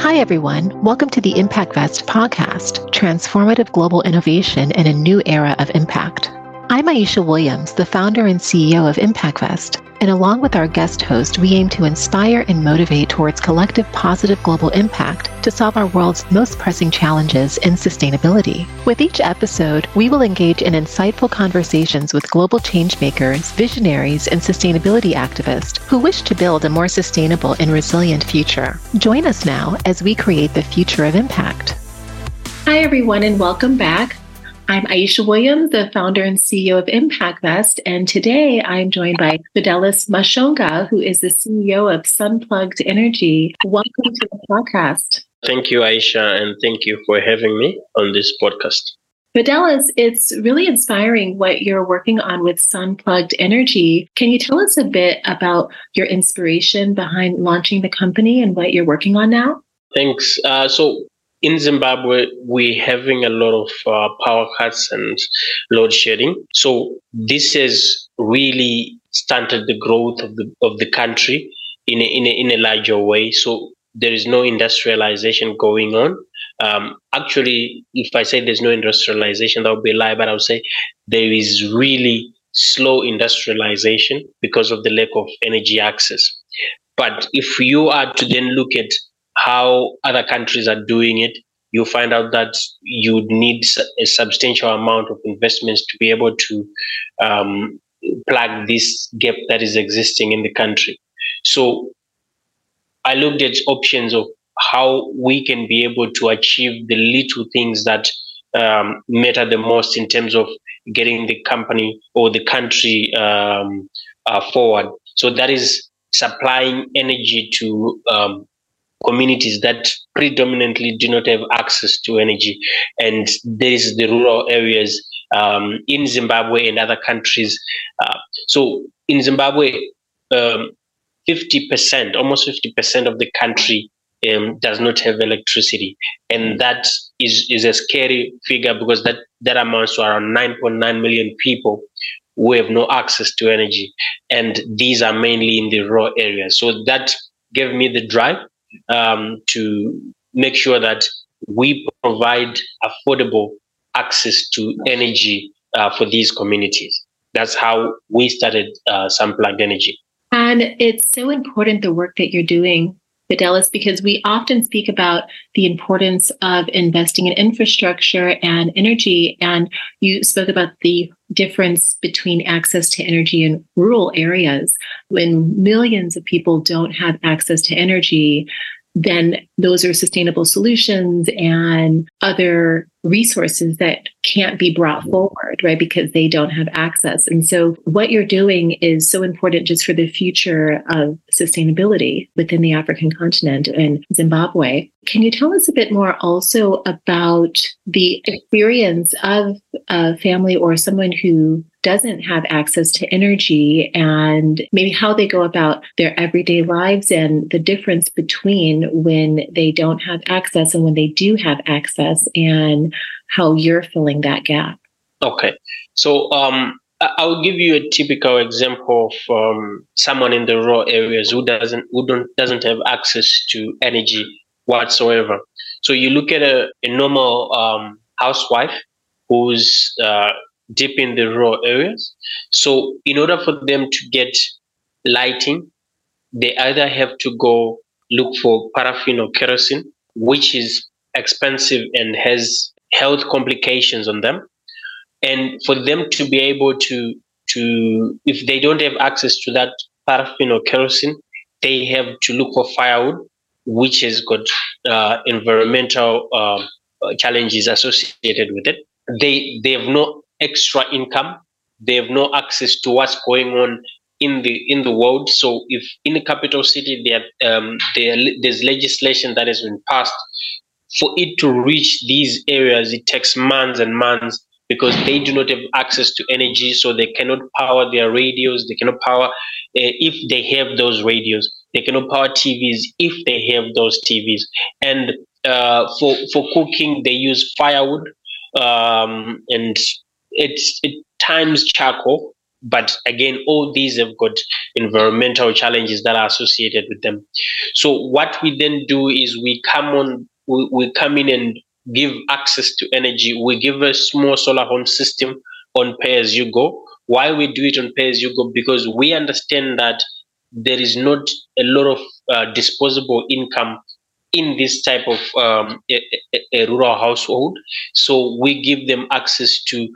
Hi, everyone. Welcome to the ImpactVest podcast, transformative global innovation in a new era of impact. I'm Aisha Williams, the founder and CEO of ImpactVest, and along with our guest host, we aim to inspire and motivate towards collective positive global impact to solve our world's most pressing challenges in sustainability. With each episode, we will engage in insightful conversations with global changemakers, visionaries, and sustainability activists who wish to build a more sustainable and resilient future. Join us now as we create the future of impact. Hi, everyone, and welcome back. I'm Aisha Williams, the founder and CEO of ImpactVest, and today I'm joined by Fidelis Mashonga, who is the CEO of Sunplugged Energy. Welcome to the podcast. Thank you, Aisha, and thank you for having me on this podcast. Fidelis, it's really inspiring what you're working on with Sunplugged Energy. Can you tell us a bit about your inspiration behind launching the company and what you're working on now? Thanks. Uh, so, in Zimbabwe, we're having a lot of uh, power cuts and load shedding. So this has really stunted the growth of the of the country in a, in a, in a larger way. So there is no industrialization going on. Um, actually, if I say there's no industrialization, that would be a lie. But I would say there is really slow industrialization because of the lack of energy access. But if you are to then look at how other countries are doing it, you find out that you need a substantial amount of investments to be able to um, plug this gap that is existing in the country. So I looked at options of how we can be able to achieve the little things that um, matter the most in terms of getting the company or the country um, uh, forward. So that is supplying energy to um, communities that predominantly do not have access to energy. And there is the rural areas um, in Zimbabwe and other countries. Uh, so in Zimbabwe, um, 50%, almost 50% of the country um, does not have electricity. And that is, is a scary figure because that, that amounts to around 9.9 million people who have no access to energy. And these are mainly in the rural areas. So that gave me the drive um, to make sure that we provide affordable access to energy uh, for these communities. That's how we started uh, Sunplugged Energy. And it's so important the work that you're doing, Fidelis, because we often speak about the importance of investing in infrastructure and energy. And you spoke about the difference between access to energy in rural areas. When millions of people don't have access to energy, then those are sustainable solutions and other resources that can't be brought forward, right? Because they don't have access. And so what you're doing is so important just for the future of sustainability within the African continent and Zimbabwe. Can you tell us a bit more also about the experience of a family or someone who doesn't have access to energy and maybe how they go about their everyday lives and the difference between when they don't have access and when they do have access and how you're filling that gap. Okay. So um, I'll give you a typical example of um, someone in the rural areas who doesn't who don't doesn't have access to energy whatsoever. So you look at a, a normal um, housewife who's uh, deep in the rural areas. So in order for them to get lighting, they either have to go look for paraffin or kerosene, which is expensive and has health complications on them. And for them to be able to to if they don't have access to that paraffin or kerosene, they have to look for firewood, which has got uh, environmental uh, challenges associated with it. They they have no extra income. They have no access to what's going on in the in the world. So if in the capital city there um, there, there's legislation that has been passed for it to reach these areas, it takes months and months because they do not have access to energy, so they cannot power their radios. They cannot power uh, if they have those radios. They cannot power TVs if they have those TVs. And uh, for for cooking, they use firewood um, and it's it times charcoal but again, all these have got environmental challenges that are associated with them. So what we then do is we come on, we, we come in and give access to energy. We give a small solar home system on pay as you go. Why we do it on pay as you go? Because we understand that there is not a lot of uh, disposable income in this type of um, a, a, rural household. So we give them access to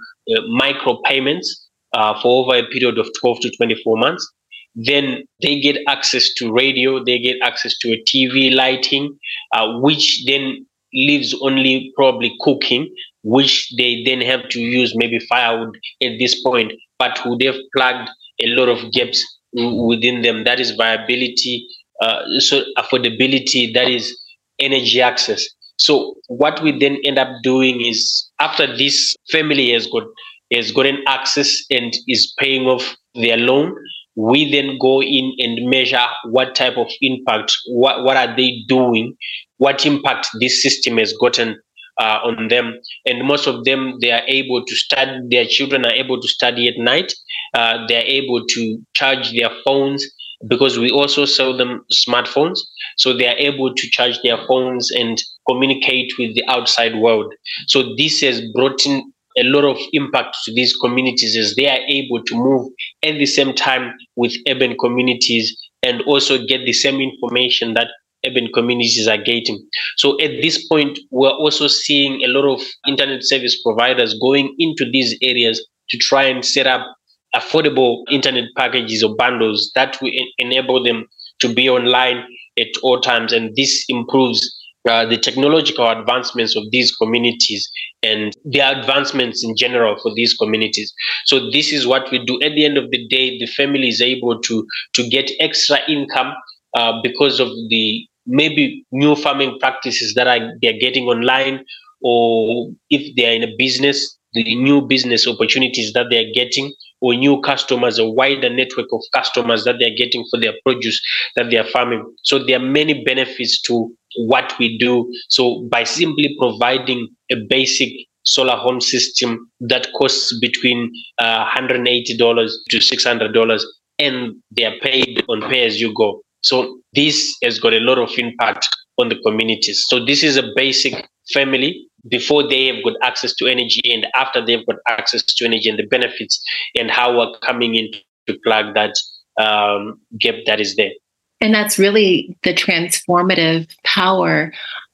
micro payments uh, for over a period of 12 to 24 months. Then they get access to radio, they get access to a TV lighting, uh, which then leaves only probably cooking, which they then have to use maybe firewood at this point, but would they have plugged a lot of gaps within them. That is viability, uh, so affordability, that is energy access. So what we then end up doing is after this family has got has gotten access and is paying off their loan, we then go in and measure what type of impact, what, what are they doing, what impact this system has gotten uh, on them. And most of them, they are able to study, their children are able to study at night. Uh, they're able to charge their phones because we also sell them smartphones. So they are able to charge their phones and communicate with the outside world. So this has brought in a lot of impact to these communities as they are able to move at the same time with urban communities and also get the same information that urban communities are getting. So at this point, we're also seeing a lot of internet service providers going into these areas to try and set up affordable internet packages or bundles that will enable them to be online at all times. And this improves uh, the technological advancements of these communities and the advancements in general for these communities. So this is what we do. At the end of the day, the family is able to to get extra income uh, because of the maybe new farming practices that are they're getting online, or if they are in a business, the new business opportunities that they're getting, or new customers, a wider network of customers that they're getting for their produce that they're farming. So there are many benefits to what we do. So by simply providing a basic solar home system that costs between uh, $180 to $600 and they are paid on pay as you go. So this has got a lot of impact on the communities. So this is a basic family before they have got access to energy and after they've got access to energy and the benefits and how we're coming in to plug that um, gap that is there. And that's really the transformative power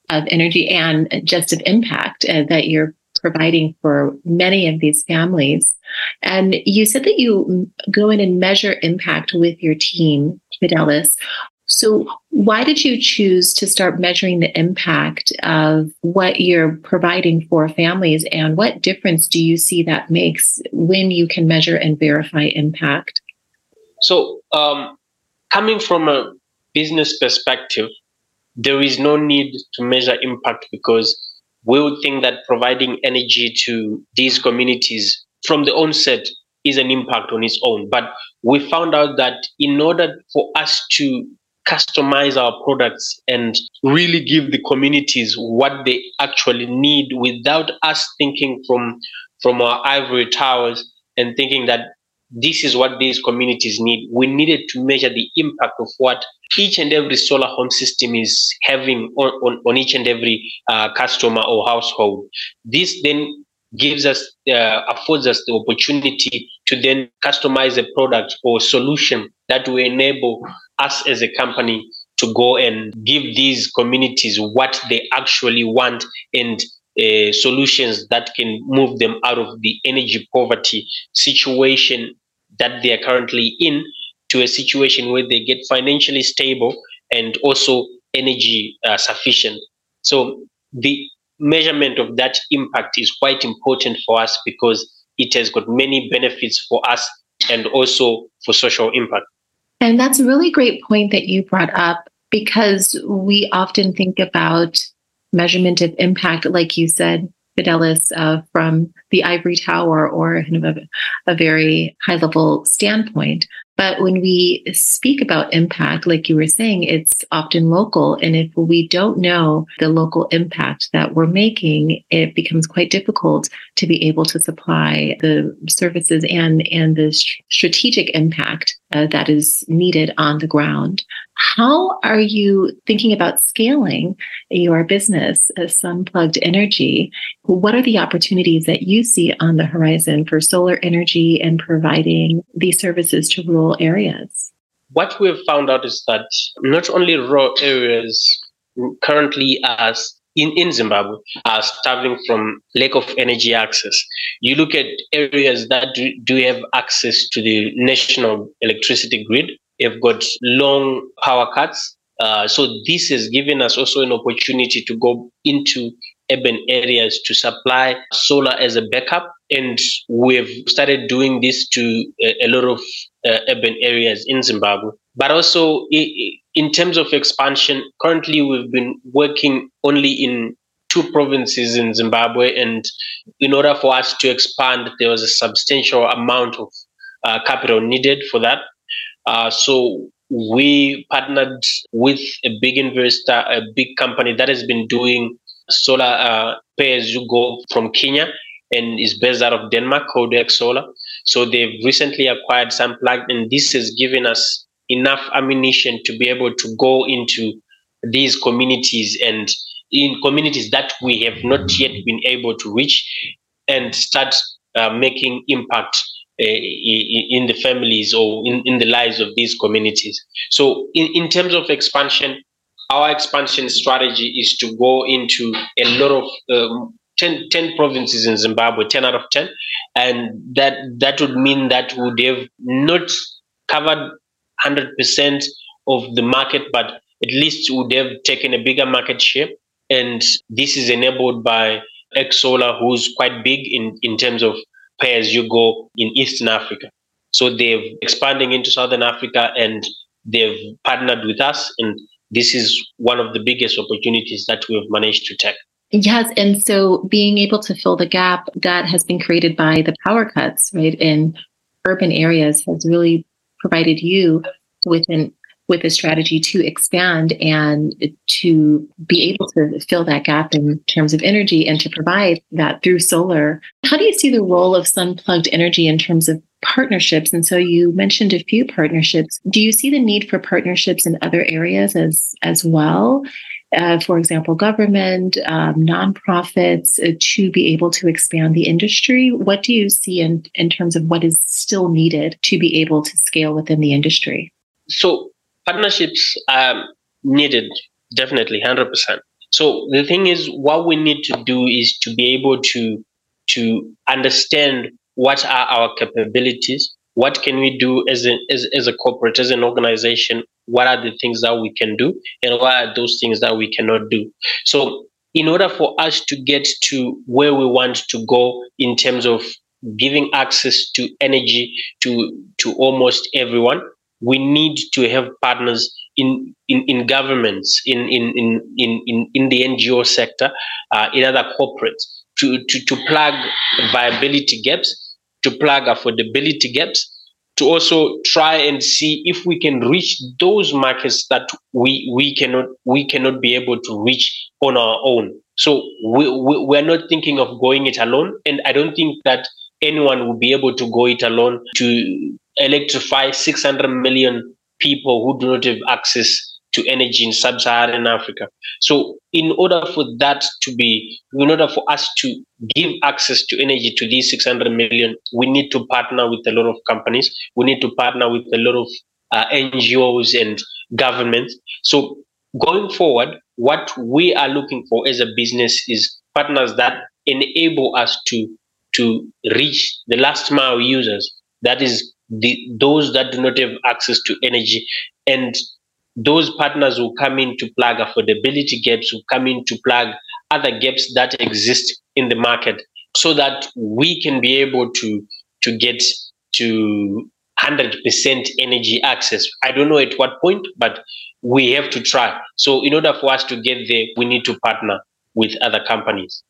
of energy and just of impact uh, that you're providing for many of these families. And you said that you go in and measure impact with your team, Fidelis. So, why did you choose to start measuring the impact of what you're providing for families, and what difference do you see that makes when you can measure and verify impact? So, um, coming from a business perspective, there is no need to measure impact because we would think that providing energy to these communities from the onset is an impact on its own. But we found out that in order for us to customize our products and really give the communities what they actually need without us thinking from from our ivory towers and thinking that this is what these communities need. We needed to measure the impact of what each and every solar home system is having on, on, on each and every uh, customer or household. This then gives us, uh, affords us the opportunity to then customize a product or solution that will enable us as a company to go and give these communities what they actually want and uh, solutions that can move them out of the energy poverty situation that they are currently in to a situation where they get financially stable and also energy uh, sufficient. So the measurement of that impact is quite important for us because it has got many benefits for us and also for social impact. And that's a really great point that you brought up because we often think about measurement of impact, like you said, Fidelis, uh, from the ivory tower or kind of a, a very high level standpoint. But when we speak about impact, like you were saying, it's often local. And if we don't know the local impact that we're making, it becomes quite difficult to be able to supply the services and, and the strategic impact uh, that is needed on the ground. How are you thinking about scaling your business as Sunplugged Energy? What are the opportunities that you see on the horizon for solar energy and providing these services to rural areas? What we've found out is that not only rural areas currently are in, in Zimbabwe are starving from lack of energy access. You look at areas that do, do have access to the national electricity grid, they've got long power cuts. Uh, so this has given us also an opportunity to go into urban areas to supply solar as a backup. And we've started doing this to a, a lot of uh, urban areas in Zimbabwe. But also in terms of expansion, currently we've been working only in two provinces in Zimbabwe. And in order for us to expand, there was a substantial amount of uh, capital needed for that. Uh, so we partnered with a big investor, a big company that has been doing solar uh, pay as you go from Kenya and is based out of Denmark, called Solar. So they've recently acquired Sunplug, and this has given us enough ammunition to be able to go into these communities and in communities that we have not yet been able to reach and start uh, making impact uh, in the families or in, in the lives of these communities. So, in, in terms of expansion, our expansion strategy is to go into a lot of um, 10, 10, provinces in Zimbabwe, 10 out of 10. And that, that would mean that we would have not covered 100% of the market, but at least would have taken a bigger market share. And this is enabled by Xsolar, who's quite big in, in terms of pay as you go in Eastern Africa. So they're expanding into Southern Africa and they've partnered with us. And this is one of the biggest opportunities that we have managed to take. Yes. And so being able to fill the gap that has been created by the power cuts, right, in urban areas has really provided you with an with a strategy to expand and to be able to fill that gap in terms of energy and to provide that through solar. How do you see the role of Sunplugged Energy in terms of partnerships? And so you mentioned a few partnerships. Do you see the need for partnerships in other areas as as well? Uh, for example, government, um, nonprofits, uh, to be able to expand the industry? What do you see in, in terms of what is still needed to be able to scale within the industry? So, partnerships are needed, definitely, 100%. So, the thing is, what we need to do is to be able to, to understand what are our capabilities, what can we do as, a, as, as a corporate, as an organization, what are the things that we can do and what are those things that we cannot do. So in order for us to get to where we want to go in terms of giving access to energy to to almost everyone we need to have partners in in, in governments in in, in in in the ngo sector uh, in other corporates to, to to plug viability gaps to plug affordability gaps to also try and see if we can reach those markets that we we cannot we cannot be able to reach on our own. So we, we we're not thinking of going it alone and i don't think that anyone will be able to go it alone to electrify 600 million people who do not have access to energy in sub-Saharan Africa. So in order for that to be, in order for us to give access to energy to these 600 million, we need to partner with a lot of companies. We need to partner with a lot of uh, NGOs and governments. So going forward, what we are looking for as a business is partners that enable us to to reach the last mile users. That is the those that do not have access to energy and those partners will come in to plug affordability gaps, will come in to plug other gaps that exist in the market so that we can be able to, to get to 100% energy access. I don't know at what point, but we have to try. So, in order for us to get there, we need to partner with other companies.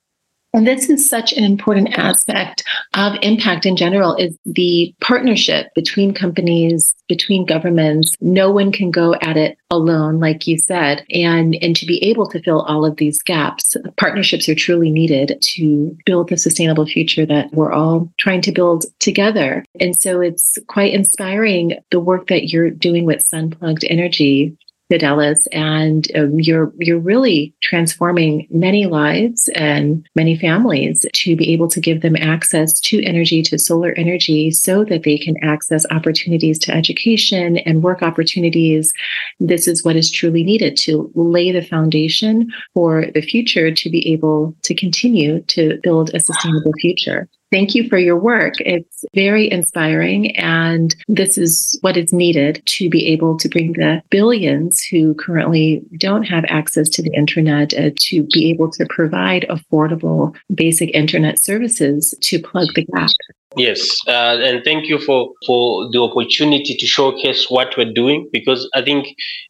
And this is such an important aspect of impact in general is the partnership between companies, between governments. No one can go at it alone, like you said. And, and to be able to fill all of these gaps, partnerships are truly needed to build the sustainable future that we're all trying to build together. And so it's quite inspiring the work that you're doing with Sunplugged Energy Fidelis, and um, you're you're really transforming many lives and many families to be able to give them access to energy, to solar energy, so that they can access opportunities to education and work opportunities. This is what is truly needed to lay the foundation for the future to be able to continue to build a sustainable future. Thank you for your work. It's very inspiring. And this is what is needed to be able to bring the billions who currently don't have access to the internet uh, to be able to provide affordable basic internet services to plug the gap. Yes, uh, and thank you for for the opportunity to showcase what we're doing because I think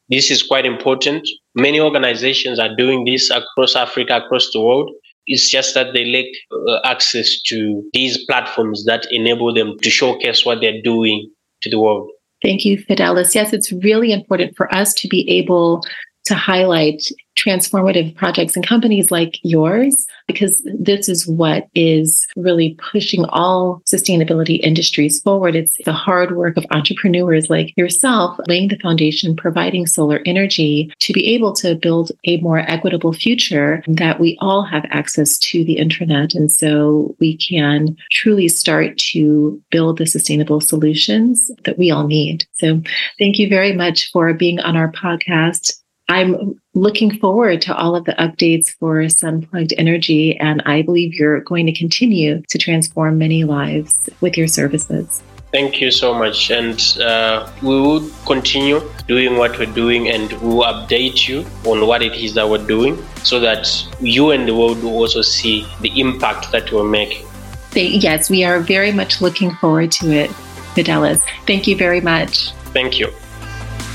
this is quite important. Many organizations are doing this across Africa, across the world, it's just that they lack uh, access to these platforms that enable them to showcase what they're doing to the world. Thank you, Fidelis. Yes, it's really important for us to be able to highlight transformative projects and companies like yours, because this is what is really pushing all sustainability industries forward. It's the hard work of entrepreneurs like yourself laying the foundation, providing solar energy to be able to build a more equitable future that we all have access to the internet. And so we can truly start to build the sustainable solutions that we all need. So thank you very much for being on our podcast. I'm looking forward to all of the updates for Sunplugged Energy, and I believe you're going to continue to transform many lives with your services. Thank you so much. And uh, we will continue doing what we're doing and we will update you on what it is that we're doing so that you and the world will also see the impact that we're making. Yes, we are very much looking forward to it, Fidelis. Thank you very much. Thank you.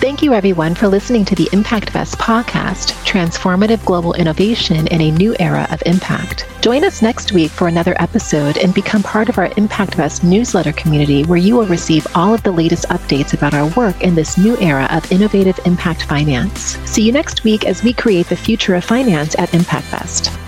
Thank you, everyone, for listening to the ImpactVest podcast, Transformative Global Innovation in a New Era of Impact. Join us next week for another episode and become part of our ImpactVest newsletter community, where you will receive all of the latest updates about our work in this new era of innovative impact finance. See you next week as we create the future of finance at ImpactVest.